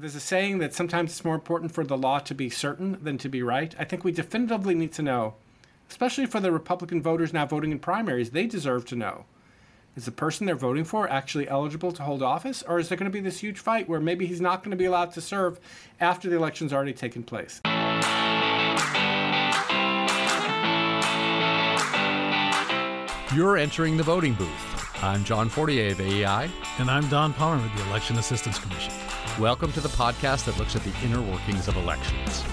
There's a saying that sometimes it's more important for the law to be certain than to be right. I think we definitively need to know, especially for the Republican voters now voting in primaries, they deserve to know. Is the person they're voting for actually eligible to hold office, or is there going to be this huge fight where maybe he's not going to be allowed to serve after the election's already taken place? You're entering the voting booth. I'm John Fortier of AEI. And I'm Don Palmer with the Election Assistance Commission. Welcome to the podcast that looks at the inner workings of elections.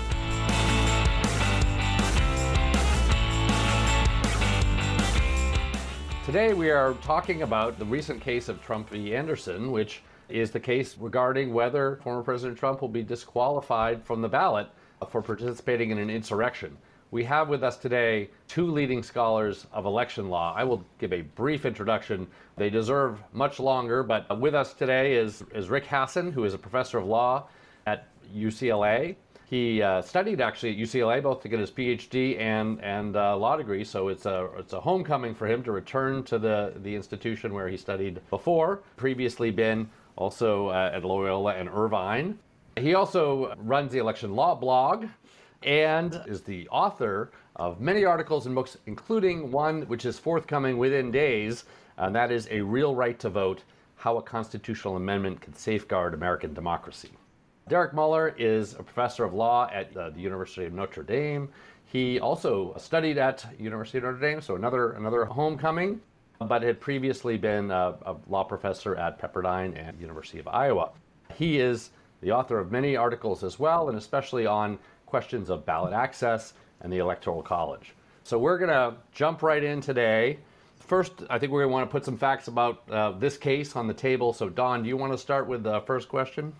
Today we are talking about the recent case of Trump v. Anderson, which is the case regarding whether former President Trump will be disqualified from the ballot for participating in an insurrection. We have with us today two leading scholars of election law. I will give a brief introduction. They deserve much longer, but with us today is, is Rick Hasen, who is a professor of law at UCLA. He uh, studied actually at UCLA both to get his PhD and and uh, law degree, so it's a it's a homecoming for him to return to the the institution where he studied before. Previously been also uh, at Loyola and Irvine. He also runs the election law blog, and is the author of many articles and books, including one which is forthcoming within days, and that is A Real Right to Vote How a Constitutional Amendment Can Safeguard American Democracy. Derek Muller is a professor of law at the University of Notre Dame. He also studied at University of Notre Dame, so another another homecoming, but had previously been a, a law professor at Pepperdine and University of Iowa. He is the author of many articles as well, and especially on questions of ballot access and the Electoral College. So we're going to jump right in today. First, I think we're going to want to put some facts about uh, this case on the table. So, Don, do you want to start with the first question?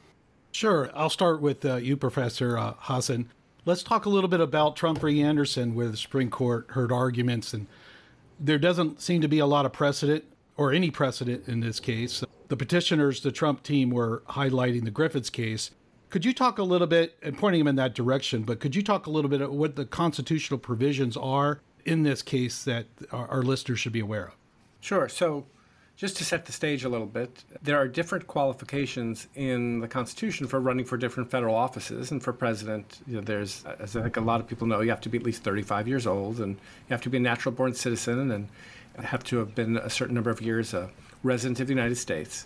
Sure. I'll start with uh, you, Professor uh, Hasen. Let's talk a little bit about Trump v. Anderson, where the Supreme Court heard arguments, and there doesn't seem to be a lot of precedent or any precedent in this case. The petitioners, the Trump team, were highlighting the Griffin's case, could you talk a little bit and pointing them in that direction, but could you talk a little bit about what the constitutional provisions are in this case that our, our listeners should be aware of? Sure. So, just to set the stage a little bit, there are different qualifications in the Constitution for running for different federal offices. And for president, you know, there's, as I think a lot of people know, you have to be at least 35 years old, and you have to be a natural born citizen, and have to have been a certain number of years a resident of the United States.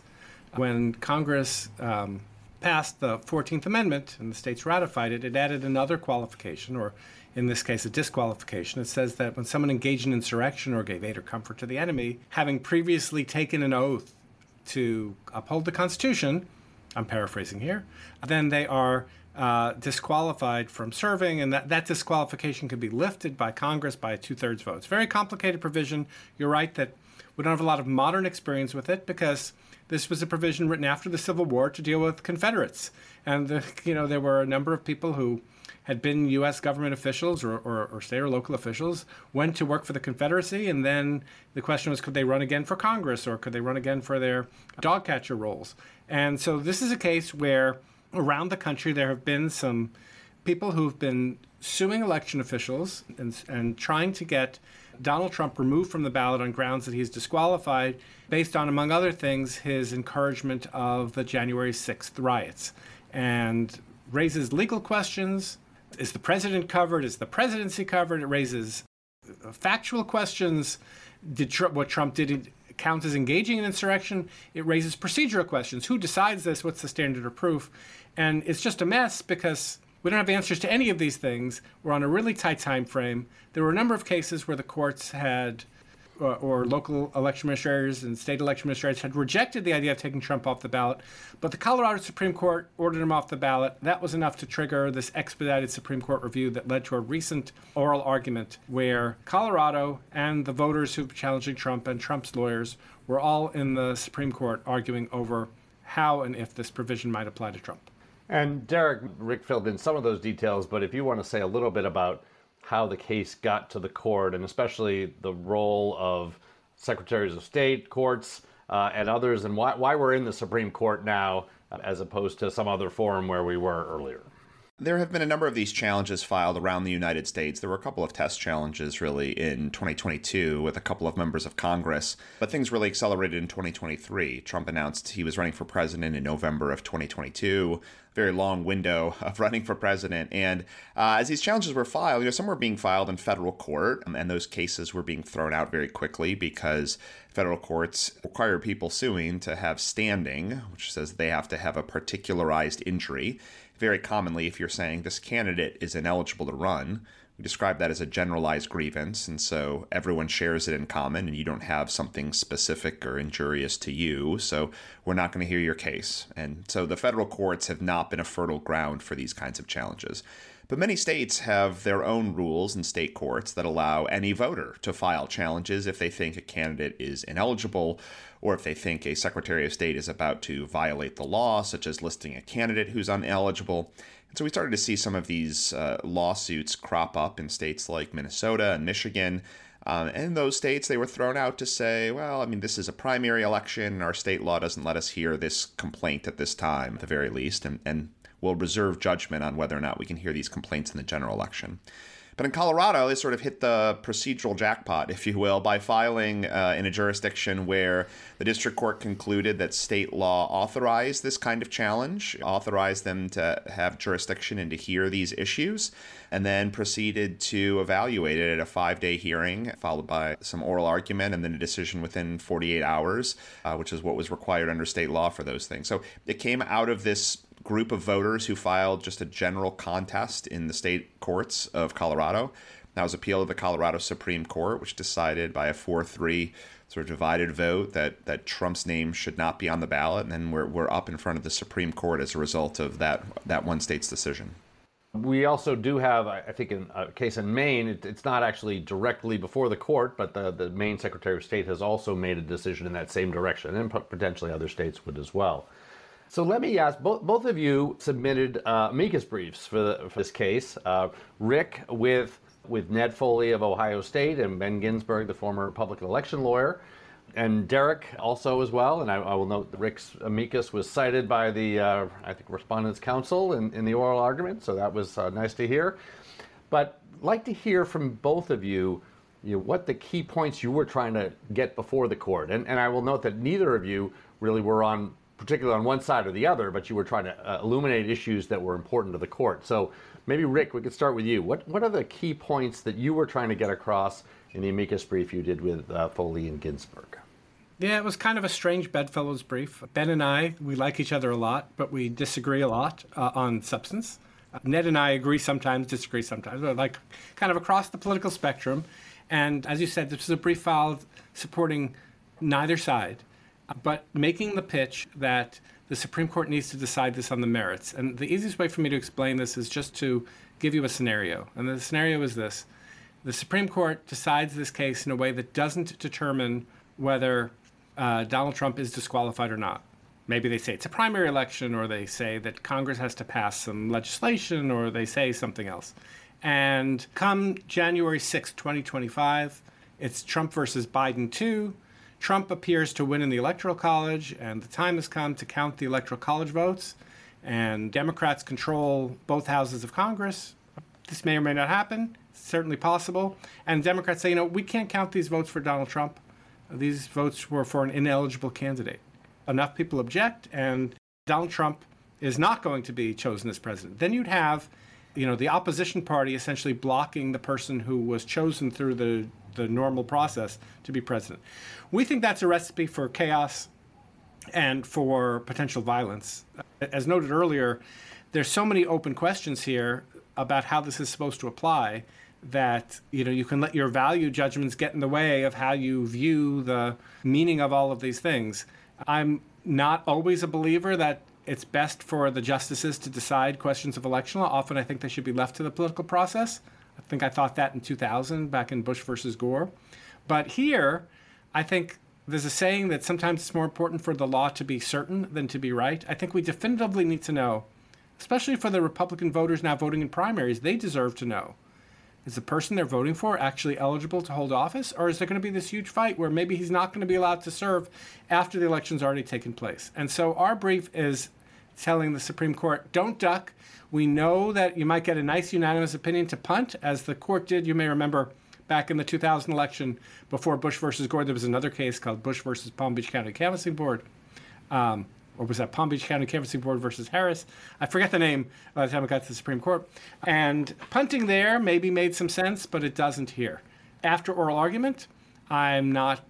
When Congress um, passed the 14th Amendment and the states ratified it, it added another qualification, or in this case, a disqualification. It says that when someone engaged in insurrection or gave aid or comfort to the enemy, having previously taken an oath to uphold the Constitution, I'm paraphrasing here, then they are uh, disqualified from serving, and that, that disqualification can be lifted by Congress by two thirds vote. It's a very complicated provision. You're right that we don't have a lot of modern experience with it because this was a provision written after the Civil War to deal with Confederates, and the, you know there were a number of people who had been U.S. government officials or, or, or, state or local officials, went to work for the Confederacy, and then the question was could they run again for Congress or could they run again for their dog catcher roles? And so this is a case where around the country there have been some people who've been suing election officials and, and trying to get Donald Trump removed from the ballot on grounds that he's disqualified based on, among other things, his encouragement of the January 6th riots and raises legal questions. Is the president covered? Is the presidency covered? It raises uh, factual questions. Did Trump, what Trump did count as engaging in insurrection? It raises procedural questions. Who decides this? What's the standard of proof? And it's just a mess because we don't have answers to any of these things. We're on a really tight time frame. There were a number of cases where the courts had, uh, or local election administrators and state election administrators had rejected the idea of taking Trump off the ballot, but the Colorado Supreme Court ordered him off the ballot. That was enough to trigger this expedited Supreme Court review that led to a recent oral argument where Colorado and the voters who were challenging Trump and Trump's lawyers were all in the Supreme Court arguing over how and if this provision might apply to Trump. And Derek, Rick filled in some of those details, but if you want to say a little bit about how the case got to the court and especially the role of secretaries of state, courts, uh, and others, and why, why we're in the Supreme Court now as opposed to some other forum where we were earlier. There have been a number of these challenges filed around the United States. There were a couple of test challenges really in 2022 with a couple of members of Congress, but things really accelerated in 2023. Trump announced he was running for president in November of 2022. very long window of running for president. And uh, as these challenges were filed, you know, some were being filed in federal court, and those cases were being thrown out very quickly because federal courts require people suing to have standing, which says they have to have a particularized injury. Very commonly, if you're saying this candidate is ineligible to run, we describe that as a generalized grievance, and so everyone shares it in common, and you don't have something specific or injurious to you, so we're not going to hear your case. And so the federal courts have not been a fertile ground for these kinds of challenges. But many states have their own rules in state courts that allow any voter to file challenges if they think a candidate is ineligible or if they think a Secretary of State is about to violate the law, such as listing a candidate who's ineligible. And so we started to see some of these uh, lawsuits crop up in states like Minnesota and Michigan. Um, and in those states, they were thrown out to say, well, I mean, this is a primary election. And our state law doesn't let us hear this complaint at this time, at the very least. And, and we'll reserve judgment on whether or not we can hear these complaints in the general election. But in Colorado, they sort of hit the procedural jackpot, if you will, by filing uh, in a jurisdiction where the district court concluded that state law authorized this kind of challenge, authorized them to have jurisdiction and to hear these issues, and then proceeded to evaluate it at a five day hearing, followed by some oral argument and then a decision within 48 hours, uh, which is what was required under state law for those things. So it came out of this group of voters who filed just a general contest in the state courts of Colorado. That was appealed to the Colorado Supreme Court, which decided by a 4 3 sort of divided vote that, that Trump's name should not be on the ballot. And then we're, we're up in front of the Supreme Court as a result of that, that one state's decision. We also do have, I think, in a case in Maine, it, it's not actually directly before the court, but the, the Maine Secretary of State has also made a decision in that same direction, and potentially other states would as well. So let me ask both both of you submitted uh, amicus briefs for, the, for this case. Uh, Rick with with Ned Foley of Ohio State and Ben Ginsburg, the former Republican election lawyer, and Derek also as well. And I, I will note that Rick's amicus was cited by the uh, I think Respondents Counsel in, in the oral argument, so that was uh, nice to hear. But like to hear from both of you. You know, what the key points you were trying to get before the court. And, and I will note that neither of you really were on particularly on one side or the other, but you were trying to uh, illuminate issues that were important to the court. So maybe Rick, we could start with you. What what are the key points that you were trying to get across in the amicus brief you did with uh, Foley and Ginsburg? Yeah, it was kind of a strange bedfellows brief. Ben and I, we like each other a lot, but we disagree a lot uh, on substance. Ned and I agree sometimes, disagree sometimes, but like kind of across the political spectrum. And as you said, this is a brief filed supporting neither side but making the pitch that the Supreme Court needs to decide this on the merits. And the easiest way for me to explain this is just to give you a scenario. And the scenario is this the Supreme Court decides this case in a way that doesn't determine whether uh, Donald Trump is disqualified or not. Maybe they say it's a primary election, or they say that Congress has to pass some legislation, or they say something else. And come January 6, 2025, it's Trump versus Biden 2. Trump appears to win in the Electoral College, and the time has come to count the Electoral College votes. And Democrats control both houses of Congress. This may or may not happen. It's certainly possible. And Democrats say, you know, we can't count these votes for Donald Trump. These votes were for an ineligible candidate. Enough people object, and Donald Trump is not going to be chosen as president. Then you'd have, you know, the opposition party essentially blocking the person who was chosen through the the normal process to be president. We think that's a recipe for chaos and for potential violence. As noted earlier, there's so many open questions here about how this is supposed to apply that you know you can let your value judgments get in the way of how you view the meaning of all of these things. I'm not always a believer that it's best for the justices to decide questions of election law. Often I think they should be left to the political process. I think I thought that in 2000, back in Bush versus Gore. But here, I think there's a saying that sometimes it's more important for the law to be certain than to be right. I think we definitively need to know, especially for the Republican voters now voting in primaries, they deserve to know. Is the person they're voting for actually eligible to hold office? Or is there going to be this huge fight where maybe he's not going to be allowed to serve after the election's already taken place? And so our brief is telling the Supreme Court, don't duck. We know that you might get a nice unanimous opinion to punt, as the court did. You may remember back in the 2000 election before Bush versus Gore, there was another case called Bush versus Palm Beach County Canvassing Board. Um, or was that Palm Beach County Canvassing Board versus Harris? I forget the name by the time it got to the Supreme Court. And punting there maybe made some sense, but it doesn't here. After oral argument, I'm not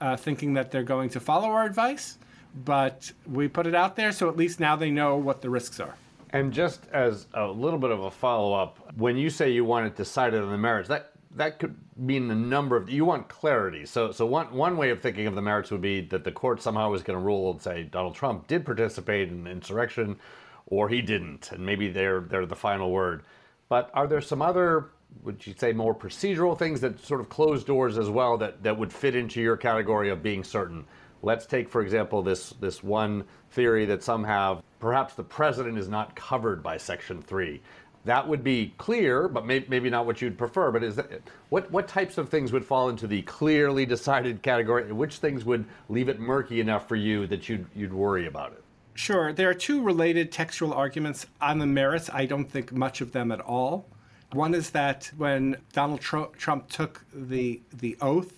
uh, thinking that they're going to follow our advice, but we put it out there, so at least now they know what the risks are. And just as a little bit of a follow up, when you say you want it decided on the merits, that that could mean a number of you want clarity. So so one one way of thinking of the merits would be that the court somehow was going to rule and say Donald Trump did participate in insurrection or he didn't, and maybe they're they're the final word. But are there some other would you say more procedural things that sort of close doors as well that, that would fit into your category of being certain? Let's take, for example, this this one theory that some have perhaps the president is not covered by Section 3. That would be clear, but may, maybe not what you'd prefer. But is that what what types of things would fall into the clearly decided category? Which things would leave it murky enough for you that you'd you'd worry about it? Sure. There are two related textual arguments on the merits. I don't think much of them at all. One is that when Donald Trump took the the oath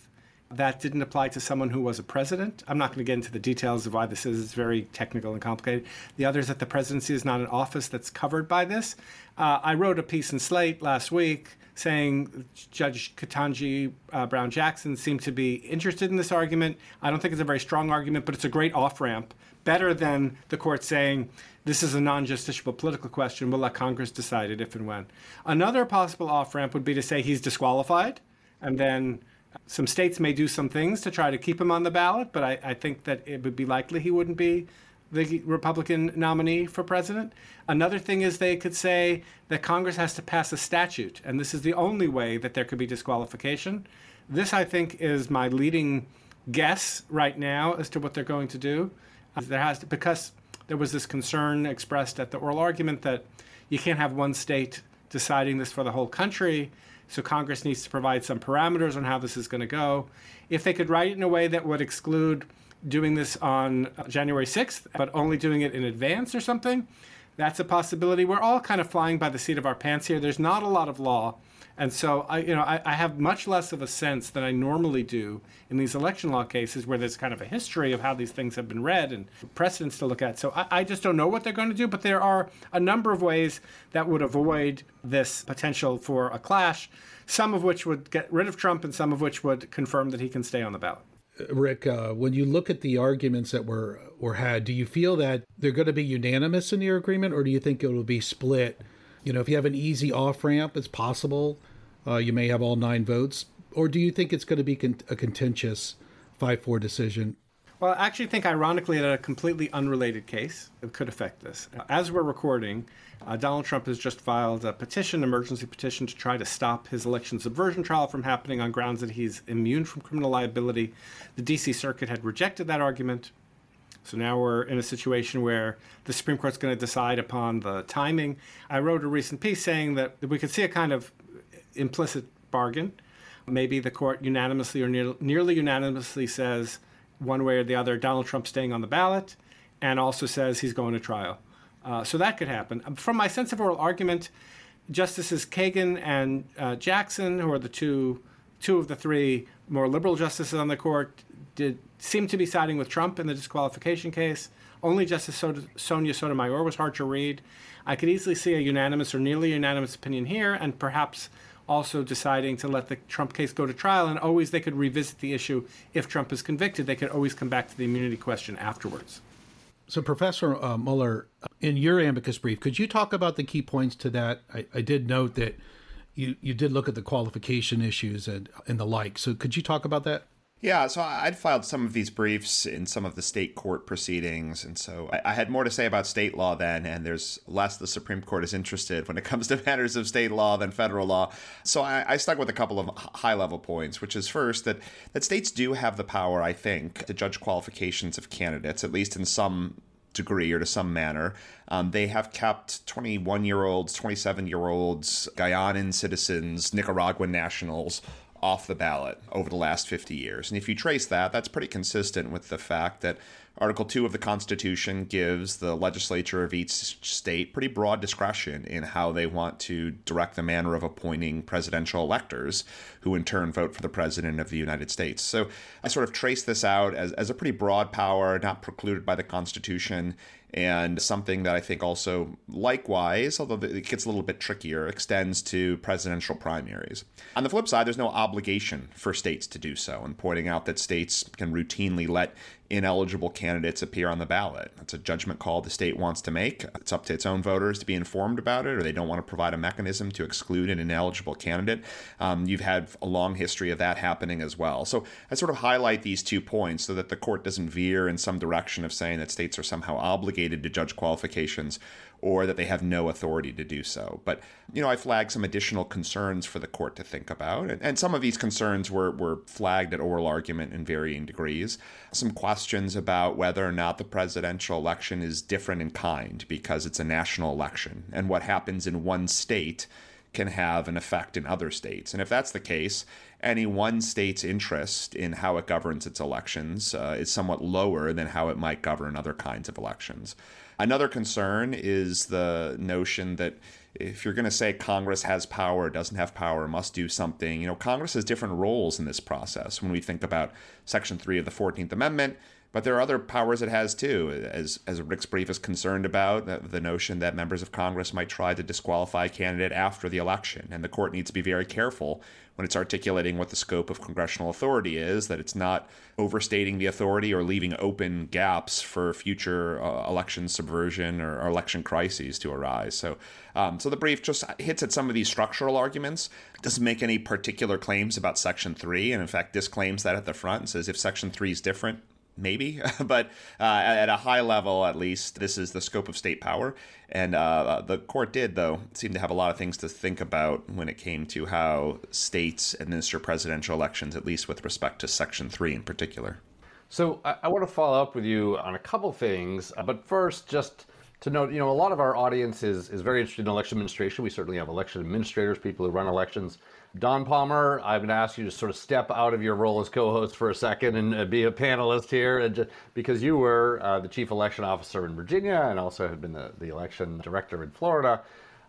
that didn't apply to someone who was a president. I'm not going to get into the details of why this is. It's very technical and complicated. The other is that the presidency is not an office that's covered by this. Uh, I wrote a piece in Slate last week saying Judge Ketanji uh, Brown Jackson seemed to be interested in this argument. I don't think it's a very strong argument, but it's a great off ramp. Better than the court saying this is a non justiciable political question. We'll let Congress decide it if and when. Another possible off ramp would be to say he's disqualified and then some states may do some things to try to keep him on the ballot, but I, I think that it would be likely he wouldn't be the Republican nominee for president. Another thing is they could say that Congress has to pass a statute, and this is the only way that there could be disqualification. This, I think, is my leading guess right now as to what they're going to do. Uh, there has to, because there was this concern expressed at the oral argument that you can't have one state deciding this for the whole country. So Congress needs to provide some parameters on how this is going to go. If they could write it in a way that would exclude doing this on uh, January 6th, but only doing it in advance or something, that's a possibility. We're all kind of flying by the seat of our pants here. There's not a lot of law. And so I, you know, I, I, have much less of a sense than I normally do in these election law cases where there's kind of a history of how these things have been read and precedents to look at. So I, I just don't know what they're going to do, but there are a number of ways that would avoid this potential for a clash, some of which would get rid of Trump and some of which would confirm that he can stay on the ballot. Rick, uh, when you look at the arguments that were were had, do you feel that they're going to be unanimous in your agreement, or do you think it will be split? You know, if you have an easy off ramp, it's possible uh, you may have all nine votes, or do you think it's going to be con- a contentious 5 4 decision? Well, I actually think, ironically, that a completely unrelated case could affect this. As we're recording, uh, Donald Trump has just filed a petition, emergency petition, to try to stop his election subversion trial from happening on grounds that he's immune from criminal liability. The D.C. Circuit had rejected that argument. So now we're in a situation where the Supreme Court's going to decide upon the timing. I wrote a recent piece saying that we could see a kind of implicit bargain. Maybe the court unanimously or near, nearly unanimously says one way or the other Donald Trump staying on the ballot and also says he's going to trial. Uh, so that could happen. Um, from my sense of oral argument, Justices Kagan and uh, Jackson, who are the two two of the three more liberal justices on the court, did seem to be siding with Trump in the disqualification case. Only Justice Sonia Sotomayor was hard to read. I could easily see a unanimous or nearly unanimous opinion here, and perhaps also deciding to let the Trump case go to trial, and always they could revisit the issue if Trump is convicted. They could always come back to the immunity question afterwards. So, Professor uh, Muller, in your amicus brief, could you talk about the key points to that? I, I did note that you, you did look at the qualification issues and, and the like. So, could you talk about that? Yeah, so I'd filed some of these briefs in some of the state court proceedings, and so I, had more to say about state law then, and there's less the Supreme Court is interested when it comes to matters of state law than federal law. So I, I stuck with a couple of high level points, which is first that, that states do have the power, I think, to judge qualifications of candidates, at least in some degree or to some manner. Um, they have kept 21 year olds, 27 year olds, Guyanan citizens, Nicaraguan nationals off the ballot over the last 50 years. And if you trace that, that's pretty consistent with the fact that Article 2 of the Constitution gives the legislature of each state pretty broad discretion in how they want to direct the manner of appointing presidential electors, who in turn vote for the President of the United States. So I sort of trace this out as, as a pretty broad power, not precluded by the Constitution and something that I think also, likewise, although it gets a little bit trickier, extends to presidential primaries. On the flip side, there's no obligation for states to do so, and pointing out that states can routinely let ineligible candidates appear on the ballot. It's a judgment call the state wants to make. It's up to its own voters to be informed about it, or they don't want to provide a mechanism to exclude an ineligible candidate. Um, you've had a long history of that happening as well. So I sort of highlight these two points so that the court doesn't veer in some direction of saying that states are somehow obligated to judge qualifications or that they have no authority to do so. But, you know, I flagged some additional concerns for the court to think about. And, and some of these concerns were, were flagged at oral argument in varying degrees. Some questions about whether or not the presidential election is different in kind because it's a national election and what happens in one state can have an effect in other states. And if that's the case, any one state's interest in how it governs its elections uh, is somewhat lower than how it might govern other kinds of elections. Another concern is the notion that if you're going to say Congress has power, doesn't have power, must do something, you know, Congress has different roles in this process. When we think about Section 3 of the 14th Amendment, but there are other powers it has too, as as Rick's brief is concerned about the, the, notion that members of Congress might try to disqualify a candidate after the election, and the court needs to be very careful when it's articulating what the scope of congressional authority is, that it's not overstating the authority or leaving open gaps for future uh, election subversion or, or, election crises to arise. So, um, so the brief just hits at some of these structural arguments. Doesn't make any particular claims about Section three, and in fact disclaims that at the front and says if Section three is different, maybe, but uh, at a high level, at least, this is the scope of state power. And uh, the court did, though, seem to have a lot of things to think about when it came to how states administer presidential elections, at least with respect to Section 3 in particular. So I, I want to follow up with you on a couple things, but first, just to note, you know, a lot of our audience is, is very interested in election administration. We certainly have election administrators, people who run elections. Don Palmer, I'm going to ask you to sort of step out of your role as co-host for a second and uh, be a panelist here, just, because you were uh, the chief election officer in Virginia and also had been the, the election director in Florida.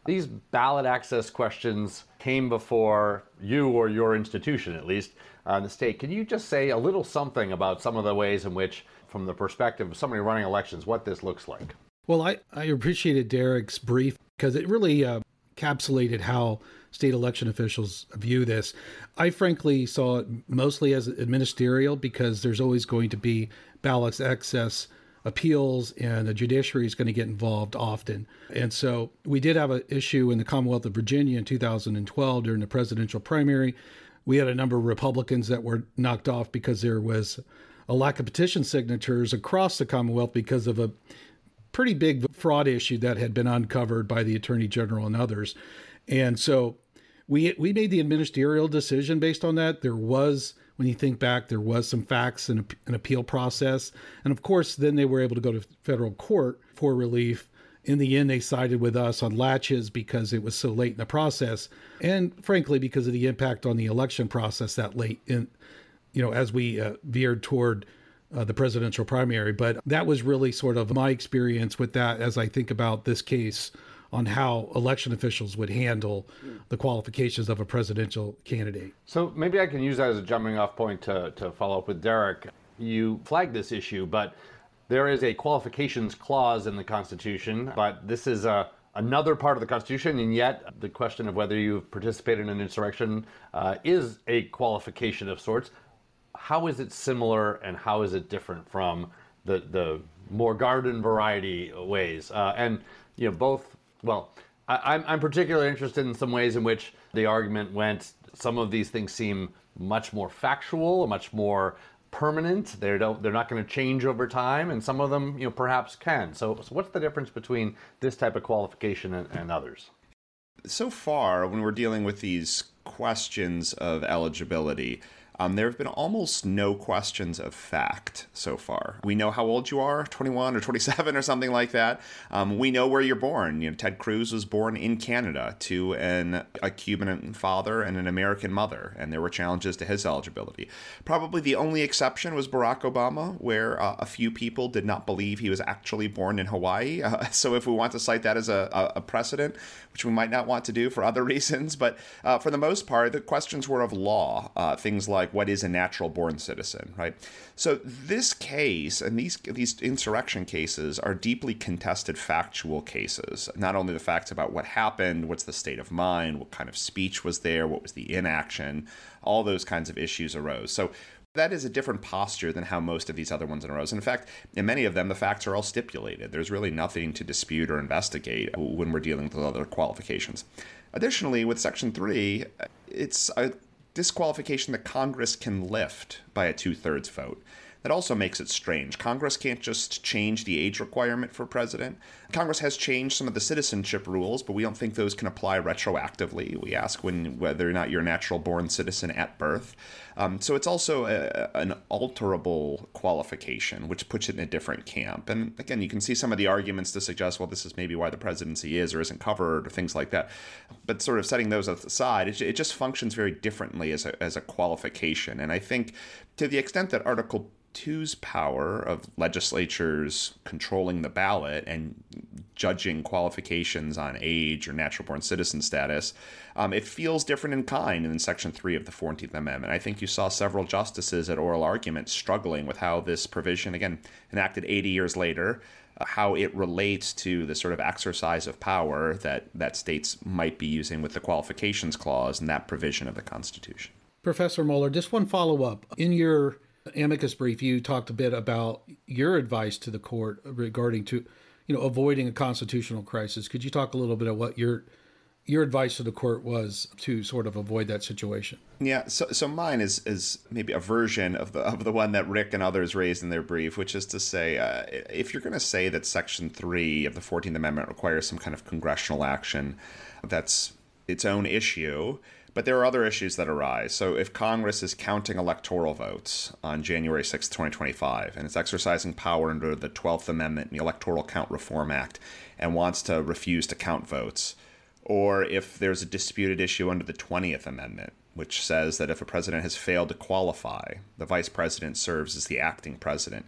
These ballot access questions came before you or your institution, at least, uh, in the state. Can you just say a little something about some of the ways in which, from the perspective of somebody running elections, what this looks like? Well, I, I appreciated Derek's brief because it really uh, encapsulated how state election officials view this. I frankly saw it mostly as ministerial because there's always going to be ballots access appeals and the judiciary is going to get involved often. And so we did have an issue in the Commonwealth of Virginia in 2012 during the presidential primary. We had a number of Republicans that were knocked off because there was a lack of petition signatures across the Commonwealth because of a pretty big fraud issue that had been uncovered by the Attorney General and others. And so we we made the ministerial decision based on that. There was, when you think back, there was some facts and an appeal process, and of course, then they were able to go to federal court for relief. In the end, they sided with us on laches because it was so late in the process, and frankly, because of the impact on the election process that late in, you know, as we uh, veered toward uh, the presidential primary. But that was really sort of my experience with that as I think about this case on how election officials would handle the qualifications of a presidential candidate. So maybe I can use that as a jumping off point to, to follow up with Derek. You flagged this issue, but there is a qualifications clause in the Constitution, but this is a another part of the Constitution, and yet the question of whether you've participated in an insurrection uh, is a qualification of sorts. How is it similar, and how is it different from the the more garden variety ways? Uh, and you know, both well, I, am I'm particularly interested in some ways in which the argument went. Some of these things seem much more factual, much more permanent. They don't. They're not going to change over time, and some of them, you know, perhaps can. So, so what's the difference between this type of qualification and, and others? So far, when we're dealing with these questions of eligibility, um, there have been almost no questions of fact so far. We know how old you are 21 or 27 or something like that. Um, we know where you're born. You know, Ted Cruz was born in Canada to an, a Cuban father and an American mother, and there were challenges to his eligibility. Probably the only exception was Barack Obama, where uh, a few people did not believe he was actually born in Hawaii. Uh, so if we want to cite that as a, a, precedent, which we might not want to do for other reasons, but uh, for the most part, the questions were of law, uh, things like like what is a natural born citizen, right? So this case and these these insurrection cases are deeply contested factual cases. Not only the facts about what happened, what's the state of mind, what kind of speech was there, what was the inaction, all those kinds of issues arose. So that is a different posture than how most of these other ones arose. in fact, in many of them, the facts are all stipulated. There's really nothing to dispute or investigate when we're dealing with other qualifications. Additionally, with Section 3, it's a disqualification that Congress can lift by a two thirds vote. That also makes it strange. Congress can't just change the age requirement for president. Congress has changed some of the citizenship rules, but we don't think those can apply retroactively. We ask when whether or not you're a natural born citizen at birth. Um, so it's also a, an alterable qualification, which puts it in a different camp. And again, you can see some of the arguments to suggest, well, this is maybe why the presidency is or isn't covered or things like that. But sort of setting those aside, it, it just functions very differently as a, as a qualification. And I think to the extent that Article two's power of legislatures controlling the ballot and judging qualifications on age or natural born citizen status, um, it feels different in kind than Section 3 of the 14th Amendment. I think you saw several justices at oral arguments struggling with how this provision, again, enacted 80 years later, uh, how it relates to the sort of exercise of power that, that states might be using with the qualifications clause and that provision of the Constitution. Professor Muller, just one follow up. In your amicus brief, you talked a bit about your advice to the court regarding to, you know, avoiding a constitutional crisis. Could you talk a little bit of what your your advice to the court was to sort of avoid that situation? Yeah, so so mine is is maybe a version of the of the one that Rick and others raised in their brief, which is to say, uh, if you're going to say that Section Three of the Fourteenth Amendment requires some kind of congressional action, that's its own issue but there are other issues that arise. So, if Congress is counting electoral votes on January 6, 2025, and it's exercising power under the 12th Amendment and the Electoral Count Reform Act and wants to refuse to count votes, or if there's a disputed issue under the 20th Amendment, which says that if a president has failed to qualify, the vice president serves as the acting president.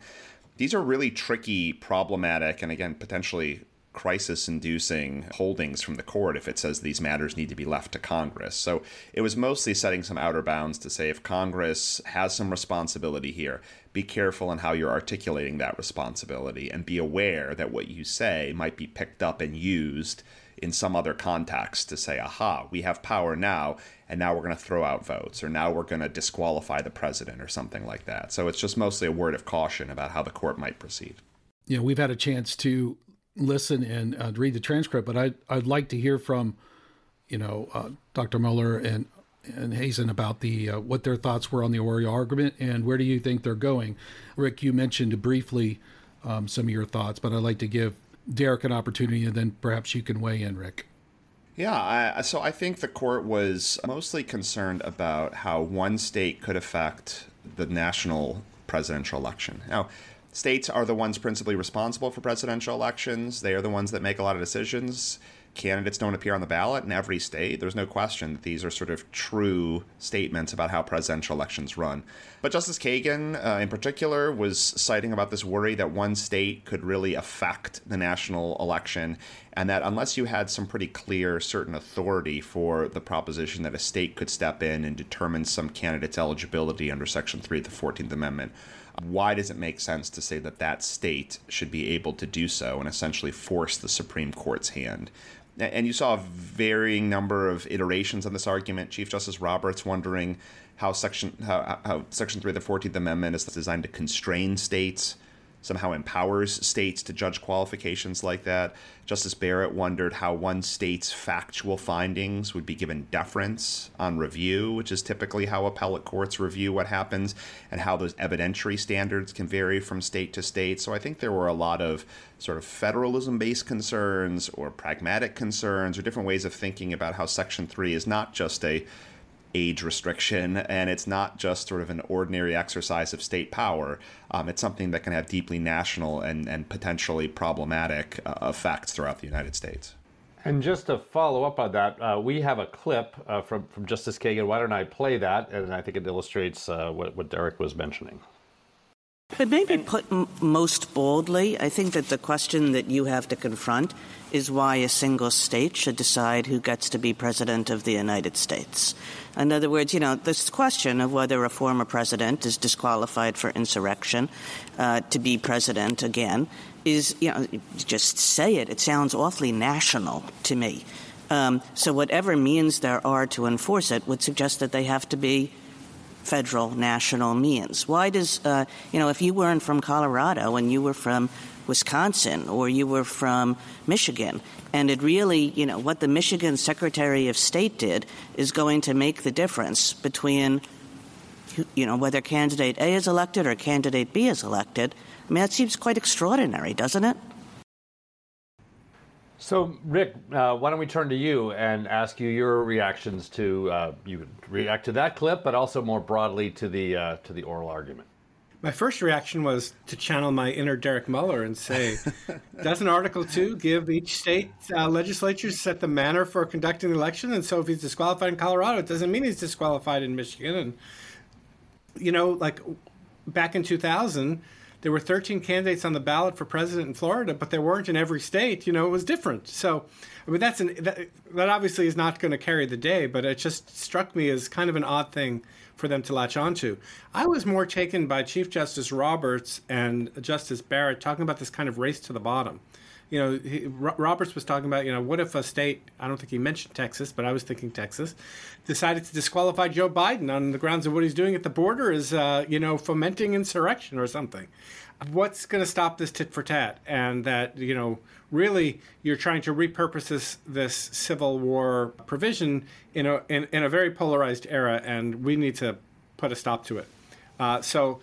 These are really tricky, problematic, and again, potentially crisis inducing holdings from the court if it says these matters need to be left to Congress. So it was mostly setting some outer bounds to say if Congress has some responsibility here, be careful in how you're articulating that responsibility and be aware that what you say might be picked up and used in some other context to say, aha, we have power now, and now we're going to throw out votes, or now we're going to disqualify the president, or something like that. So it's just mostly a word of caution about how the court might proceed. Yeah, we've had a chance to listen and uh, read the transcript, but I'd, I'd like to hear from, you know, uh, Dr. Muller and and Hasen about the uh, what their thoughts were on the oral argument and where do you think they're going. Rick, you mentioned briefly um, some of your thoughts, but I'd like to give Derek an opportunity, and then perhaps you can weigh in, Rick. Yeah, I, so I think the court was mostly concerned about how one state could affect the national presidential election. Now, States are the ones principally responsible for presidential elections. They are the ones that make a lot of decisions. Candidates don't appear on the ballot in every state. There's no question that these are sort of true statements about how presidential elections run. But Justice Kagan, uh, in particular, was citing about this worry that one state could really affect the national election, and that unless you had some pretty clear, certain authority for the proposition that a state could step in and determine some candidate's eligibility under Section 3 of the 14th Amendment, why does it make sense to say that that state should be able to do so and essentially force the Supreme Court's hand? And you saw a varying number of iterations on this argument. Chief Justice Roberts wondering how Section how, how Section Three of the Fourteenth Amendment is designed to constrain states somehow empowers states to judge qualifications like that. Justice Barrett wondered how one state's factual findings would be given deference on review, which is typically how appellate courts review what happens, and how those evidentiary standards can vary from state to state. So I think there were a lot of sort of federalism based concerns or pragmatic concerns or different ways of thinking about how Section 3 is not just a age restriction, and it's not just sort of an ordinary exercise of state power. Um, it's something that can have deeply national and, and potentially problematic uh, effects throughout the United States. And just to follow up on that, uh, we have a clip uh, from, from Justice Kagan. Why don't I play that? And I think it illustrates uh, what, what Derek was mentioning. But maybe put m- most boldly, I think that the question that you have to confront is why a single state should decide who gets to be president of the United States. In other words, you know, this question of whether a former president is disqualified for insurrection uh, to be president again is, you know, just say it. It sounds awfully national to me. Um, so whatever means there are to enforce it would suggest that they have to be federal national means. Why does, uh, you know, if you weren't from Colorado and you were from Wisconsin or you were from Michigan, and it really, you know, what the Michigan Secretary of State did is going to make the difference between, you know, whether candidate A is elected or candidate B is elected. I mean, that seems quite extraordinary, doesn't it? So, Rick, uh, why don't we turn to you and ask you your reactions to uh, you react to that clip, but also more broadly to the uh, to the oral argument. My first reaction was to channel my inner Derek Muller and say, doesn't Article 2 give each state uh, legislature set the manner for conducting the election? And so if he's disqualified in Colorado, it doesn't mean he's disqualified in Michigan. And, you know, like back in 2000, there were 13 candidates on the ballot for president in Florida, but there weren't in every state. You know, it was different. So, I mean, that's an, that, that obviously is not going to carry the day, but it just struck me as kind of an odd thing for them to latch onto. I was more taken by Chief Justice Roberts and Justice Barrett talking about this kind of race to the bottom. You know, he, Roberts was talking about, you know, what if a state, I don't think he mentioned Texas, but I was thinking Texas, decided to disqualify Joe Biden on the grounds of what he's doing at the border is, uh, you know, fomenting insurrection or something. What's going to stop this tit for tat? And that, you know, really you're trying to repurpose this, this Civil War provision in a, in, in a very polarized era, and we need to put a stop to it. Uh, so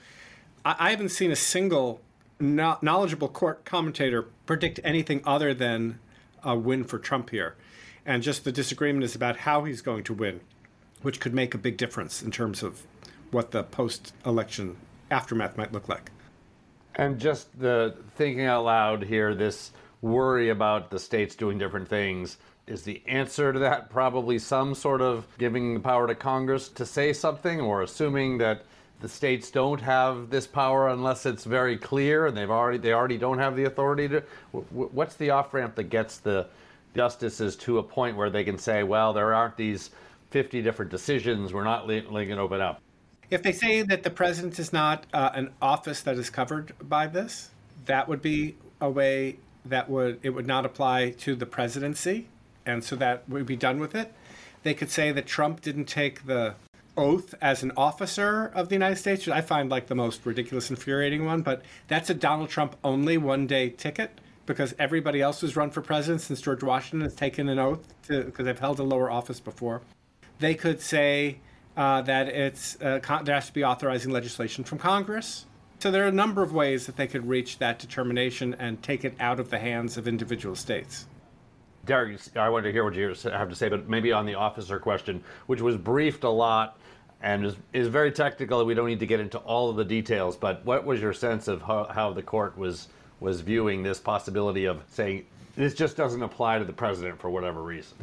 I, I, haven't seen a single no- knowledgeable court commentator predict anything other than a win for Trump here. And just the disagreement is about how he's going to win, which could make a big difference in terms of what the post election aftermath might look like. And just the thinking out loud here, this worry about the states doing different things. Is the answer to that probably some sort of giving the power to Congress to say something or assuming that the states don't have this power unless it's very clear and they've already they already don't have the authority to what's the off ramp that gets the justices to a point where they can say well there aren't these 50 different decisions we're not going to open up if they say that the president is not uh, an office that is covered by this that would be a way that would it would not apply to the presidency, and so that would be done with it. They could say that Trump didn't take the oath as an officer of the United States, I find like the most ridiculous, infuriating one. But that's a Donald Trump only one day ticket because everybody else who's run for president since George Washington has taken an oath because they've held a lower office before. They could say uh, that it's uh, con- there has to be authorizing legislation from Congress. So there are a number of ways that they could reach that determination and take it out of the hands of individual states. Derek, I wanted to hear what you have to say, but maybe on the officer question, which was briefed a lot and is, is very technical. We don't need to get into all of the details, but what was your sense of how, how the court was was viewing this possibility of saying this just doesn't apply to the president for whatever reason?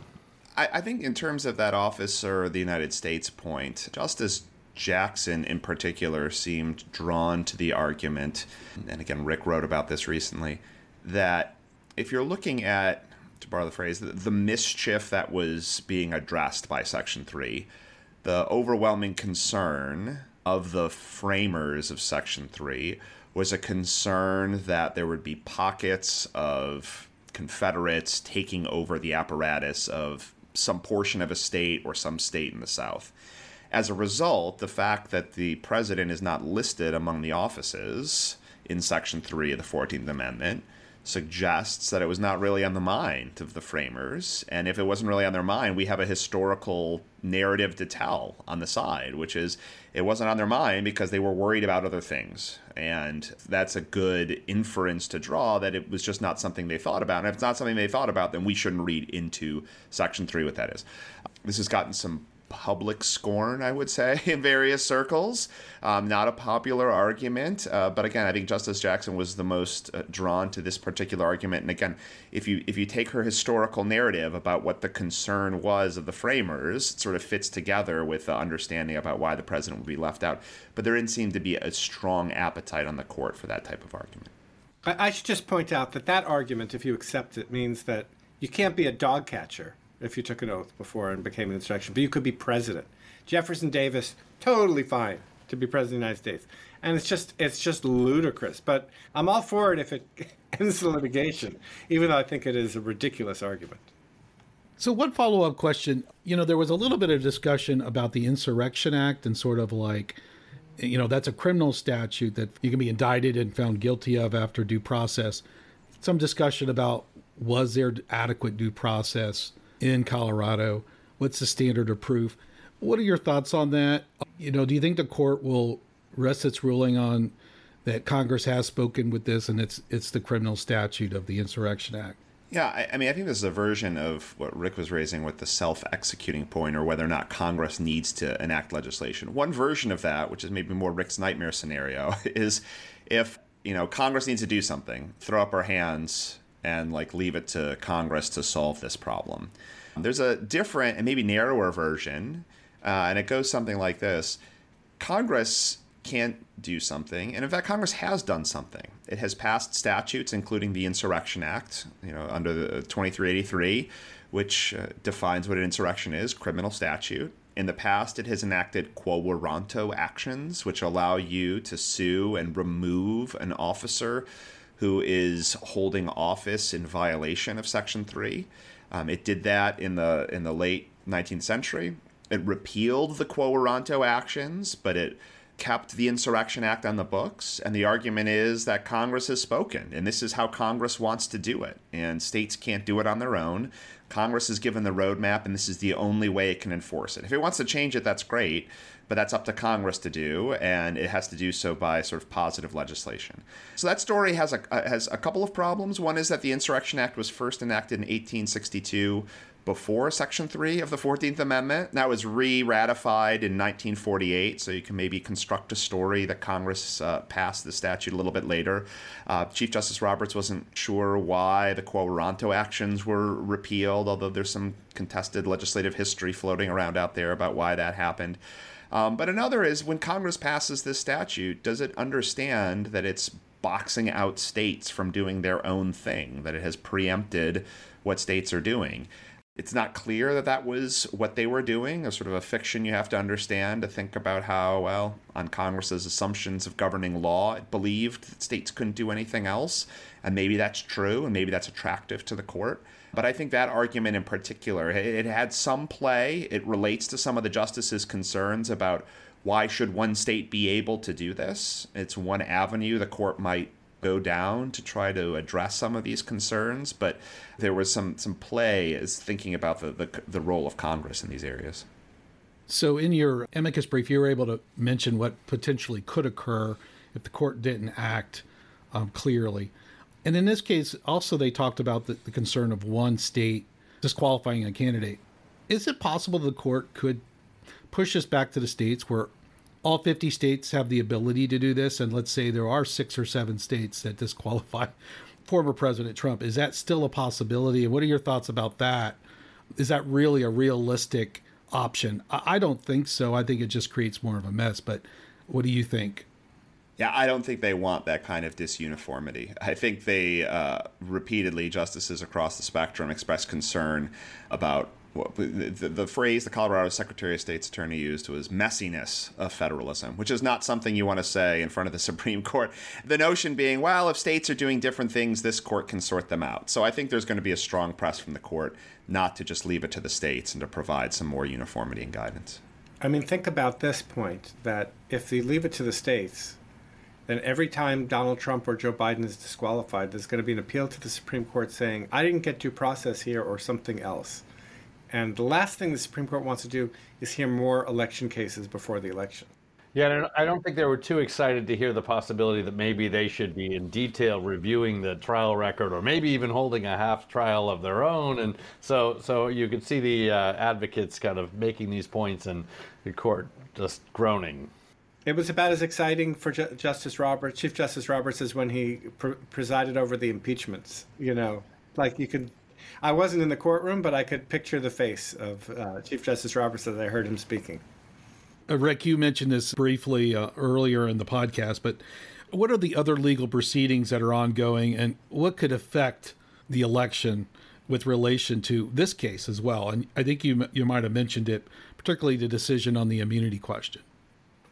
I, I think in terms of that officer, the United States point, Justice Jackson, in particular, seemed drawn to the argument, and again, Rick wrote about this recently, that if you're looking at, to borrow the phrase, the, the mischief that was being addressed by Section 3, the overwhelming concern of the framers of Section 3 was a concern that there would be pockets of Confederates taking over the apparatus of some portion of a state or some state in the South. As a result, the fact that the president is not listed among the offices in Section 3 of the 14th Amendment suggests that it was not really on the mind of the framers. And if it wasn't really on their mind, we have a historical narrative to tell on the side, which is it wasn't on their mind because they were worried about other things. And that's a good inference to draw that it was just not something they thought about. And if it's not something they thought about, then we shouldn't read into Section 3 what that is. This has gotten some public scorn, I would say, in various circles. Um, not a popular argument, uh, but again, I think Justice Jackson was the most uh, drawn to this particular argument. And again, if you if you take her historical narrative about what the concern was of the framers, it sort of fits together with the understanding about why the president would be left out. But there didn't seem to be a strong appetite on the court for that type of argument. I, I should just point out that that argument, if you accept it, means that you can't be a dog catcher if you took an oath before and became an insurrection, but you could be president. Jefferson Davis, totally fine to be president of the United States. And it's just it's just ludicrous. But I'm all for it if it ends the litigation, even though I think it is a ridiculous argument. So, one follow up question you know, there was a little bit of discussion about the Insurrection Act and sort of like, you know, that's a criminal statute that you can be indicted and found guilty of after due process. Some discussion about was there adequate due process in Colorado? What's the standard of proof? What are your thoughts on that? You know, do you think the court will rest its ruling on that Congress has spoken with this and it's it's the criminal statute of the Insurrection Act? Yeah, I, I, mean, I think this is a version of what Rick was raising with the self executing point or whether or not Congress needs to enact legislation. One version of that, which is maybe more Rick's nightmare scenario, is if, you know, Congress needs to do something, throw up our hands and like leave it to Congress to solve this problem. There's a different and maybe narrower version, uh, and it goes something like this Congress can't do something, and in fact, Congress has done something. It has passed statutes, including the Insurrection Act, you know, under the 2383, which uh, defines what an insurrection is, criminal statute. In the past, it has enacted quo warranto actions, which allow you to sue and remove an officer who is holding office in violation of Section 3. Um, it did that in the in the late 19th century. It repealed the quo warranto actions, but it kept the Insurrection Act on the books. And the argument is that Congress has spoken, and this is how Congress wants to do it. And states can't do it on their own. Congress is given the roadmap, and this is the only way it can enforce it. If it wants to change it, that's great but that's up to Congress to do, and it has to do so by sort of positive legislation. So that story has a uh, has a couple of problems. One is that the Insurrection Act was first enacted in 1862 before Section 3 of the 14th Amendment. That was re ratified in 1948, so you can maybe construct a story that Congress uh, passed the statute a little bit later. Uh, Chief Justice Roberts wasn't sure why the Quo actions were repealed, although there's some contested legislative history floating around out there about why that happened. Um, but another is when Congress passes this statute, does it understand that it's boxing out states from doing their own thing, that it has preempted what states are doing? It's not clear that that was what they were doing, a sort of a fiction you have to understand to think about how, well, on Congress's assumptions of governing law, it believed that states couldn't do anything else. And maybe that's true, and maybe that's attractive to the court. But I think that argument in particular, it, had some play. It relates to some of the justices' concerns about why should one state be able to do this. It's one avenue the court might go down to try to address some of these concerns, but there was some some play as thinking about the, the, the role of Congress in these areas. So, in your amicus brief, you were able to mention what potentially could occur if the court didn't act um, clearly. And in this case, also they talked about the, the concern of one state disqualifying a candidate. Is it possible the court could push us back to the states where all 50 states have the ability to do this? And let's say there are six or seven states that disqualify former President Trump. Is that still a possibility? And what are your thoughts about that? Is that really a realistic option? I don't think so. I think it just creates more of a mess. But what do you think? Yeah, I don't think they want that kind of disuniformity. I think they uh, repeatedly, justices across the spectrum, express concern about the, the, phrase the Colorado Secretary of State's attorney used was messiness of federalism, which is not something you want to say in front of the Supreme Court. The notion being, well, if states are doing different things, this court can sort them out. So I think there's going to be a strong press from the court not to just leave it to the states and to provide some more uniformity and guidance. I mean, think about this point that if they leave it to the states, then every time Donald Trump or Joe Biden is disqualified, there's going to be an appeal to the Supreme Court saying, I didn't get due process here or something else. And the last thing the Supreme Court wants to do is hear more election cases before the election. Yeah, I don't think they were too excited to hear the possibility that maybe they should be in detail reviewing the trial record, or maybe even holding a half trial of their own. And so, so you could see the uh, advocates kind of making these points, and the court just groaning. It was about as exciting for Ju- Justice Roberts, Chief Justice Roberts, as when he pr- presided over the impeachments. You know, like you could. I wasn't in the courtroom, but I could picture the face of uh, Chief Justice Roberts as I heard him speaking. Uh, Rick, you mentioned this briefly uh, earlier in the podcast, but what are the other legal proceedings that are ongoing and what could affect the election with relation to this case as well? And I think you, you might have mentioned it, particularly the decision on the immunity question.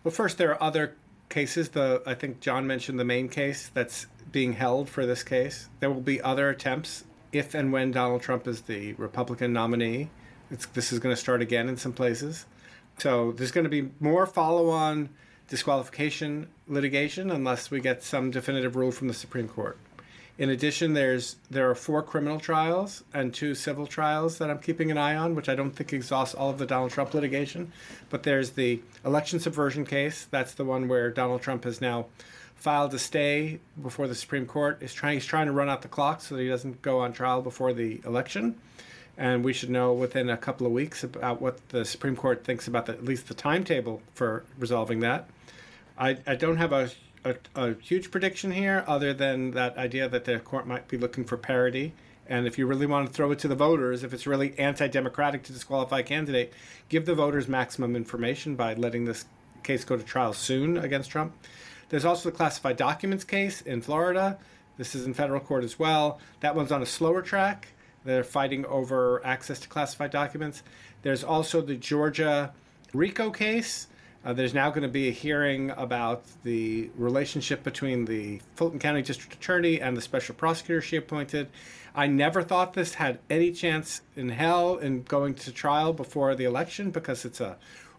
Well, first, there are other cases. The I think John mentioned the main case that's being held for this case. There will be other attempts if and when Donald Trump is the Republican nominee. It's, this is going to start again in some places. So there's going to be more follow on disqualification litigation unless we get some definitive rule from the Supreme Court. In addition, there's there are four criminal trials and two civil trials that I'm keeping an eye on, which I don't think exhausts all of the Donald Trump litigation. But there's the election subversion case. That's the one where Donald Trump has now filed a stay before the Supreme Court. Is trying he's trying to run out the clock so that he doesn't go on trial before the election and we should know within a couple of weeks about what the Supreme Court thinks about the, at least the timetable for resolving that. I, I don't have a, a, a, huge prediction here, other than that idea that the court might be looking for parity. And if you really want to throw it to the voters, if it's really anti democratic to disqualify a candidate, give the voters maximum information by letting this case go to trial soon against Trump. There's also the classified documents case in Florida. This is in federal court as well. That one's on a slower track they're fighting over access to classified documents. There's also the Georgia RICO case. Uh, there's now going to be a hearing about the relationship between the Fulton County District Attorney and the special prosecutor she appointed. I never thought this had any chance in hell in going to trial before the election because it's a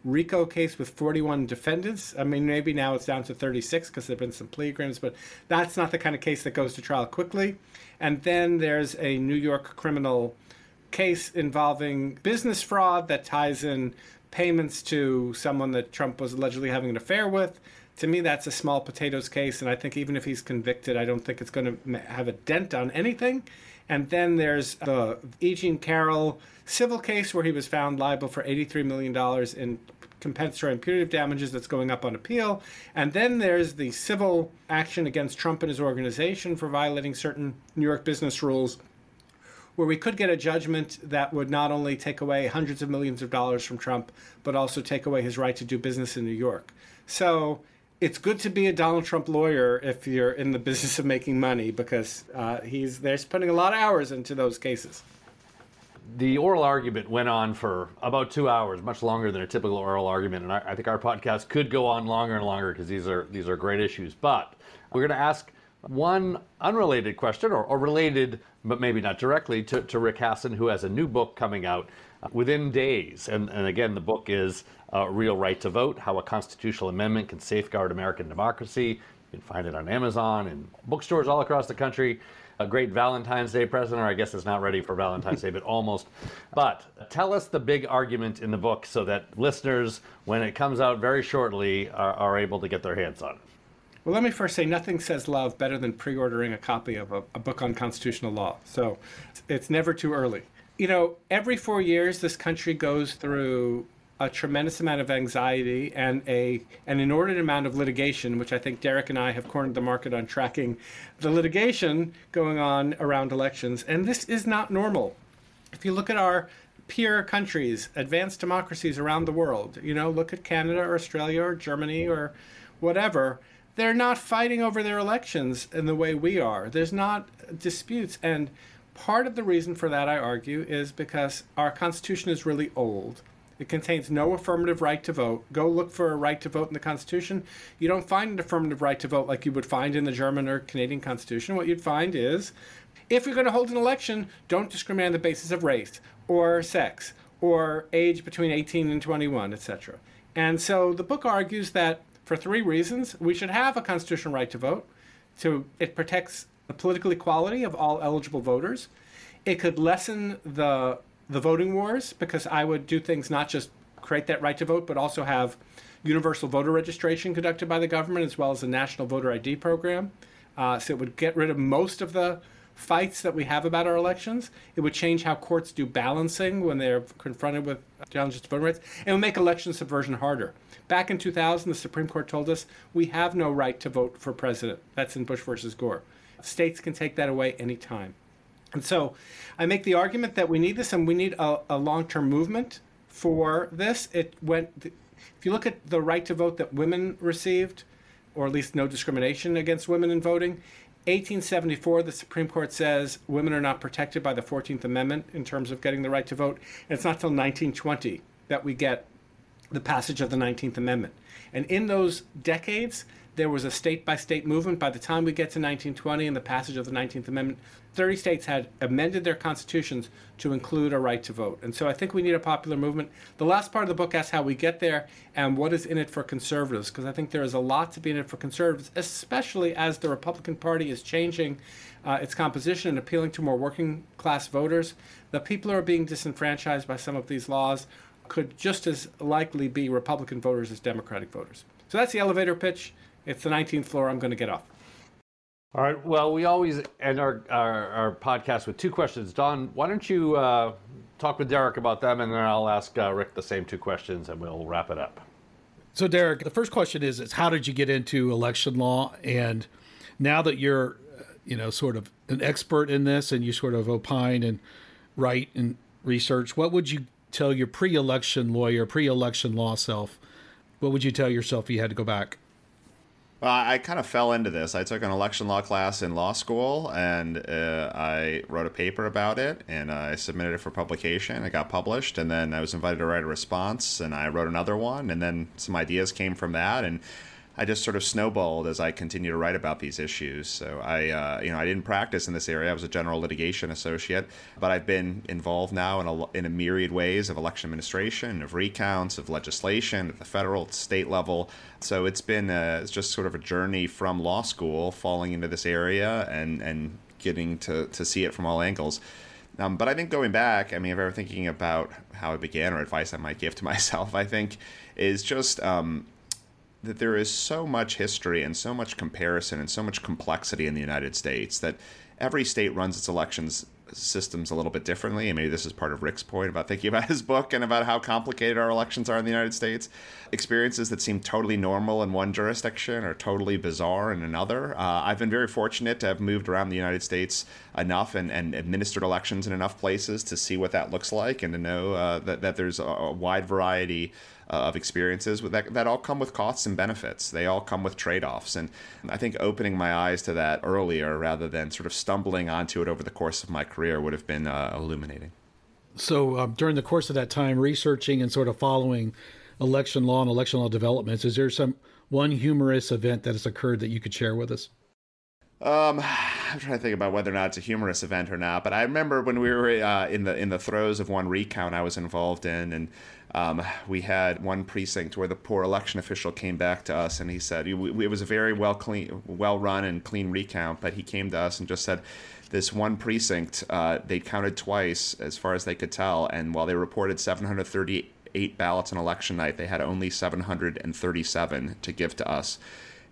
RICO case with 41 defendants. I mean, maybe now it's down to 36 because there have been some plea agreements, but that's not the kind of case that goes to trial quickly. And then there's a New York criminal case involving business fraud that ties in payments to someone that Trump was allegedly having an affair with. To me, that's a small potatoes case, and I think even if he's convicted, I don't think it's going to have a dent on anything. And then there's the E. Jean Carroll civil case where he was found liable for $83 million in compensatory and punitive damages that's going up on appeal. And then there's the civil action against Trump and his organization for violating certain New York business rules, where we could get a judgment that would not only take away hundreds of millions of dollars from Trump, but also take away his right to do business in New York. So it's good to be a Donald Trump lawyer if you're in the business of making money because uh, he's they're putting a lot of hours into those cases. The oral argument went on for about two hours, much longer than a typical oral argument, and I, I think our podcast could go on longer and longer because these are these are great issues. But we're going to ask one unrelated question, or, or, related, but maybe not directly, to, to Rick Hasen, who has a new book coming out within days. And, and again, the book is uh, Real Right to Vote How a Constitutional Amendment Can Safeguard American Democracy. You can find it on Amazon and bookstores all across the country a great Valentine's Day present, or I guess it's not ready for Valentine's Day, but almost. But tell us the big argument in the book so that listeners, when it comes out very shortly, are, are able to get their hands on it. Well, let me first say nothing says love better than pre ordering a copy of a, a book on constitutional law. So it's never too early. You know, every four years, this country goes through a tremendous amount of anxiety and a an inordinate amount of litigation, which I think Derek and I have cornered the market on tracking the litigation going on around elections. And this is not normal. If you look at our peer countries, advanced democracies around the world, you know, look at Canada or Australia or Germany or whatever, they're not fighting over their elections in the way we are. There's not disputes. And part of the reason for that, I argue, is because our Constitution is really old it contains no affirmative right to vote. Go look for a right to vote in the Constitution. You don't find an affirmative right to vote like you would find in the German or Canadian Constitution. What you'd find is if you're going to hold an election, don't discriminate on the basis of race or sex or age between 18 and 21, etc. And so the book argues that for three reasons we should have a constitutional right to vote. To it protects the political equality of all eligible voters. It could lessen the the voting wars because I would do things not just create that right to vote, but also have universal voter registration conducted by the government as well as a national voter ID program. Uh, so it would get rid of most of the fights that we have about our elections. It would change how courts do balancing when they're confronted with challenges to voting rights, it would make election subversion harder. Back in 2000, the Supreme Court told us we have no right to vote for president. That's in Bush versus Gore. States can take that away anytime. And so I make the argument that we need this and we need a, a long term movement for this. It went, if you look at the right to vote that women received, or at least no discrimination against women in voting, 1874, the Supreme Court says women are not protected by the 14th Amendment in terms of getting the right to vote. And it's not till 1920 that we get the passage of the 19th Amendment. And in those decades, there was a state by state movement. By the time we get to 1920 and the passage of the 19th Amendment, 30 states had amended their constitutions to include a right to vote. And so I think we need a popular movement. The last part of the book asks how we get there and what is in it for conservatives, because I think there is a lot to be in it for conservatives, especially as the Republican Party is changing uh, its composition and appealing to more working class voters. The people who are being disenfranchised by some of these laws could just as likely be Republican voters as Democratic voters. So that's the elevator pitch. It's the 19th floor. I'm going to get off. All right. Well, we always end our, our, our podcast with two questions. Don, why don't you uh, talk with Derek about them, and then I'll ask uh, Rick the same two questions, and we'll wrap it up. So, Derek, the first question is, is how did you get into election law? And now that you're, you know, sort of an expert in this, and you sort of opine and write and research, what would you tell your pre-election lawyer, pre-election law self? What would you tell yourself if you had to go back? Well, I kind of fell into this. I took an election law class in law school, and uh, I wrote a paper about it, and I submitted it for publication. It got published, and then I was invited to write a response, and I wrote another one, and then some ideas came from that, and I just sort of snowballed as I continue to write about these issues. So I, uh, you know, I didn't practice in this area. I was a general litigation associate, but I've been involved now in a, in a myriad ways of election administration, of recounts, of legislation at the federal, state level. So it's been a, it's just sort of a journey from law school, falling into this area and and getting to to see it from all angles. Um, but I think going back, I mean, if ever thinking about how I began or advice I might give to myself, I think is just um, that there is so much history and so much comparison and so much complexity in the United States that every state runs its elections systems a little bit differently. And maybe this is part of Rick's point about thinking about his book and about how complicated our elections are in the United States. Experiences that seem totally normal in one jurisdiction are totally bizarre in another. Uh, I've been very fortunate to have moved around the United States enough and, and administered elections in enough places to see what that looks like and to know uh, that, that there's a, a wide variety uh, of experiences that, that all come with costs and benefits. They all come with trade offs. And I think opening my eyes to that earlier rather than sort of stumbling onto it over the course of my career would have been uh, illuminating. So, um, during the course of that time, researching and sort of following election law and election law developments, is there some one humorous event that has occurred that you could share with us? Um, I'm trying to think about whether or not it's a humorous event or not. But I remember when we were uh, in the in the throes of one recount I was involved in, and um, we had one precinct where the poor election official came back to us and he said it was a very well clean, well run and clean recount. But he came to us and just said, this one precinct uh, they counted twice as far as they could tell, and while they reported 738 ballots on election night, they had only 737 to give to us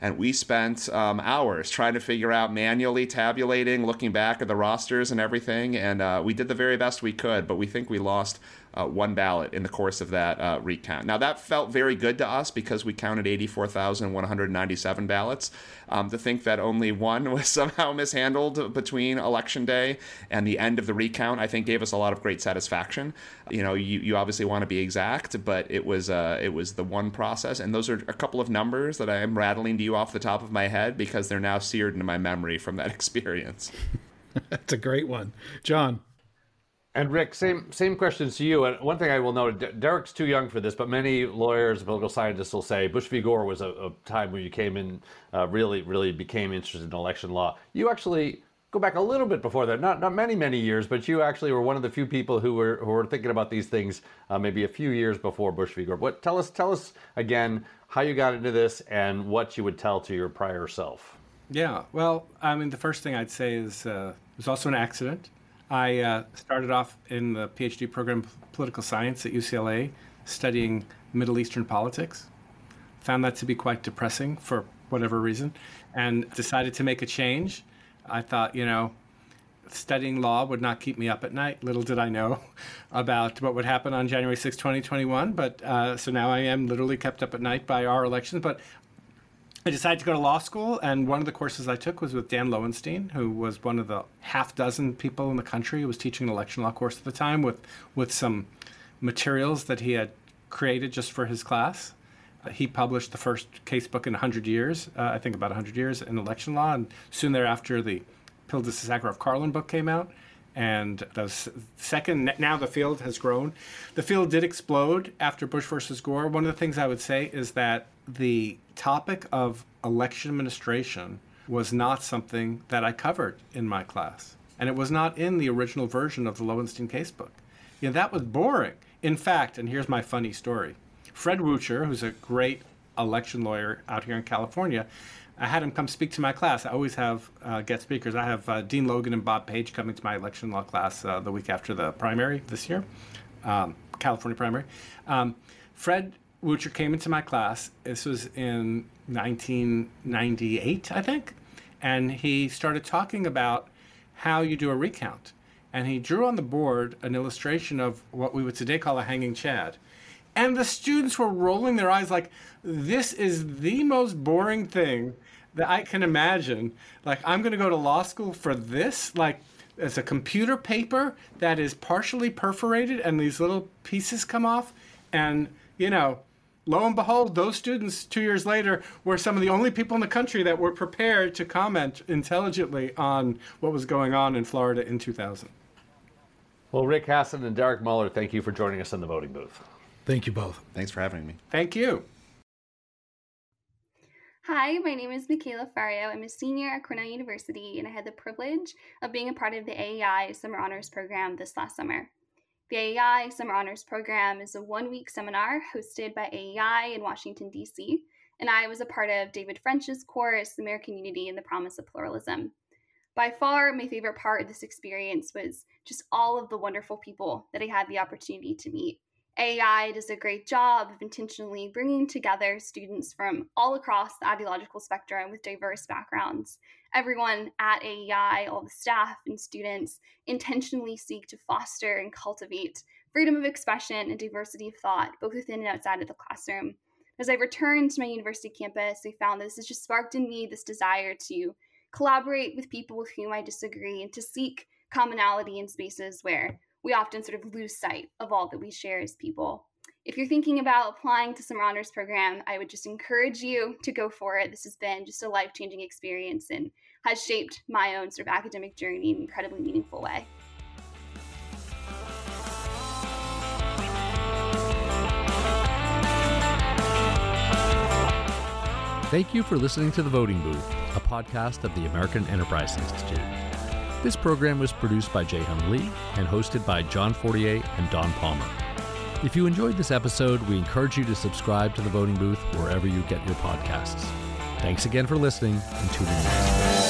and we spent um, hours trying to figure out manually tabulating, looking back at the rosters and everything, and uh, we did the very best we could. But we think we lost uh, one ballot in the course of that uh, recount. Now, that felt very good to us because we counted 84,197 ballots. Um, to think that only one was somehow mishandled between election day and the end of the recount, I think gave us a lot of great satisfaction. You know, you, you obviously want to be exact, but it was uh, it was the one process, and those are a couple of numbers that I am rattling to you off the top of my head because they're now seared into my memory from that experience. That's a great one, John. And Rick, same same questions to you. And one thing I will note, Derek's too young for this, but many lawyers, political scientists will say Bush v. Gore was a, a time when you came in, uh, really, really became interested in election law. You actually go back a little bit before that, not not many many years, but you actually were one of the few people who were who were thinking about these things uh, maybe a few years before Bush v. Gore. What tell us tell us again how you got into this and what you would tell to your prior self. Yeah, well, I mean, the first thing I'd say is uh, it was also an accident. I uh, started off in the PhD program political science at UCLA studying Middle Eastern politics. Found that to be quite depressing for whatever reason and decided to make a change. I thought, you know, studying law would not keep me up at night. Little did I know about what would happen on January 6, 2021. But uh, so now I am literally kept up at night by our elections. But I decided to go to law school, and one of the courses I took was with Dan Lowenstein, who was one of the half dozen people in the country who was teaching an election law course at the time with, with some materials that he had created just for his class. Uh, he published the first case book in 100 years, uh, I think about 100 years in election law, and soon thereafter the Pildes Issacharoff Karlan book came out. And the second, now the field has grown. The field did explode after Bush versus Gore. One of the things I would say is that the topic of election administration was not something that I covered in my class. And it was not in the original version of the Lowenstein casebook. You know, that was boring. In fact, and here's my funny story Fred Woocher, who's a great election lawyer out here in California, I had him come speak to my class. I always have uh, guest speakers. I have uh, Dean Logan and Bob Page coming to my election law class uh, the week after the primary this year, um, California primary. Um, Fred Woocher came into my class. This was in 1998, I think. And he started talking about how you do a recount. And he drew on the board an illustration of what we would today call a hanging chad. And the students were rolling their eyes like, this is the most boring thing that I can imagine. Like, I'm going to go to law school for this? Like, it's a computer paper that is partially perforated and these little pieces come off. And, you know, lo and behold, those students two years later were some of the only people in the country that were prepared to comment intelligently on what was going on in Florida in 2000. Well, Rick Hasen and Derek Muller, thank you for joining us in the voting booth. Thank you both. Thanks for having me. Thank you. Hi, my name is Michaela Fario. I'm a senior at Cornell University, and I had the privilege of being a part of the AEI Summer Honors Program this last summer. The AEI Summer Honors Program is a one week seminar hosted by AEI in Washington, D.C., and I was a part of David French's course, American Unity and the Promise of Pluralism. By far, my favorite part of this experience was just all of the wonderful people that I had the opportunity to meet. AEI does a great job of intentionally bringing together students from all across the ideological spectrum with diverse backgrounds. Everyone at AEI, all the staff and students, intentionally seek to foster and cultivate freedom of expression and diversity of thought, both within and outside of the classroom. As I returned to my university campus, I found this has just sparked in me this desire to collaborate with people with whom I disagree and to seek commonality in spaces where we often sort of lose sight of all that we share as people. If you're thinking about applying to Summer Honors Program, I would just encourage you to go for it. This has been just a life changing experience and has shaped my own sort of academic journey in an incredibly meaningful way. Thank you for listening to The Voting Booth, a podcast of the American Enterprise Institute. This program was produced by Jae Lee and hosted by John Fortier and Don Palmer. If you enjoyed this episode, we encourage you to subscribe to The Voting Booth wherever you get your podcasts. Thanks again for listening and tuning in.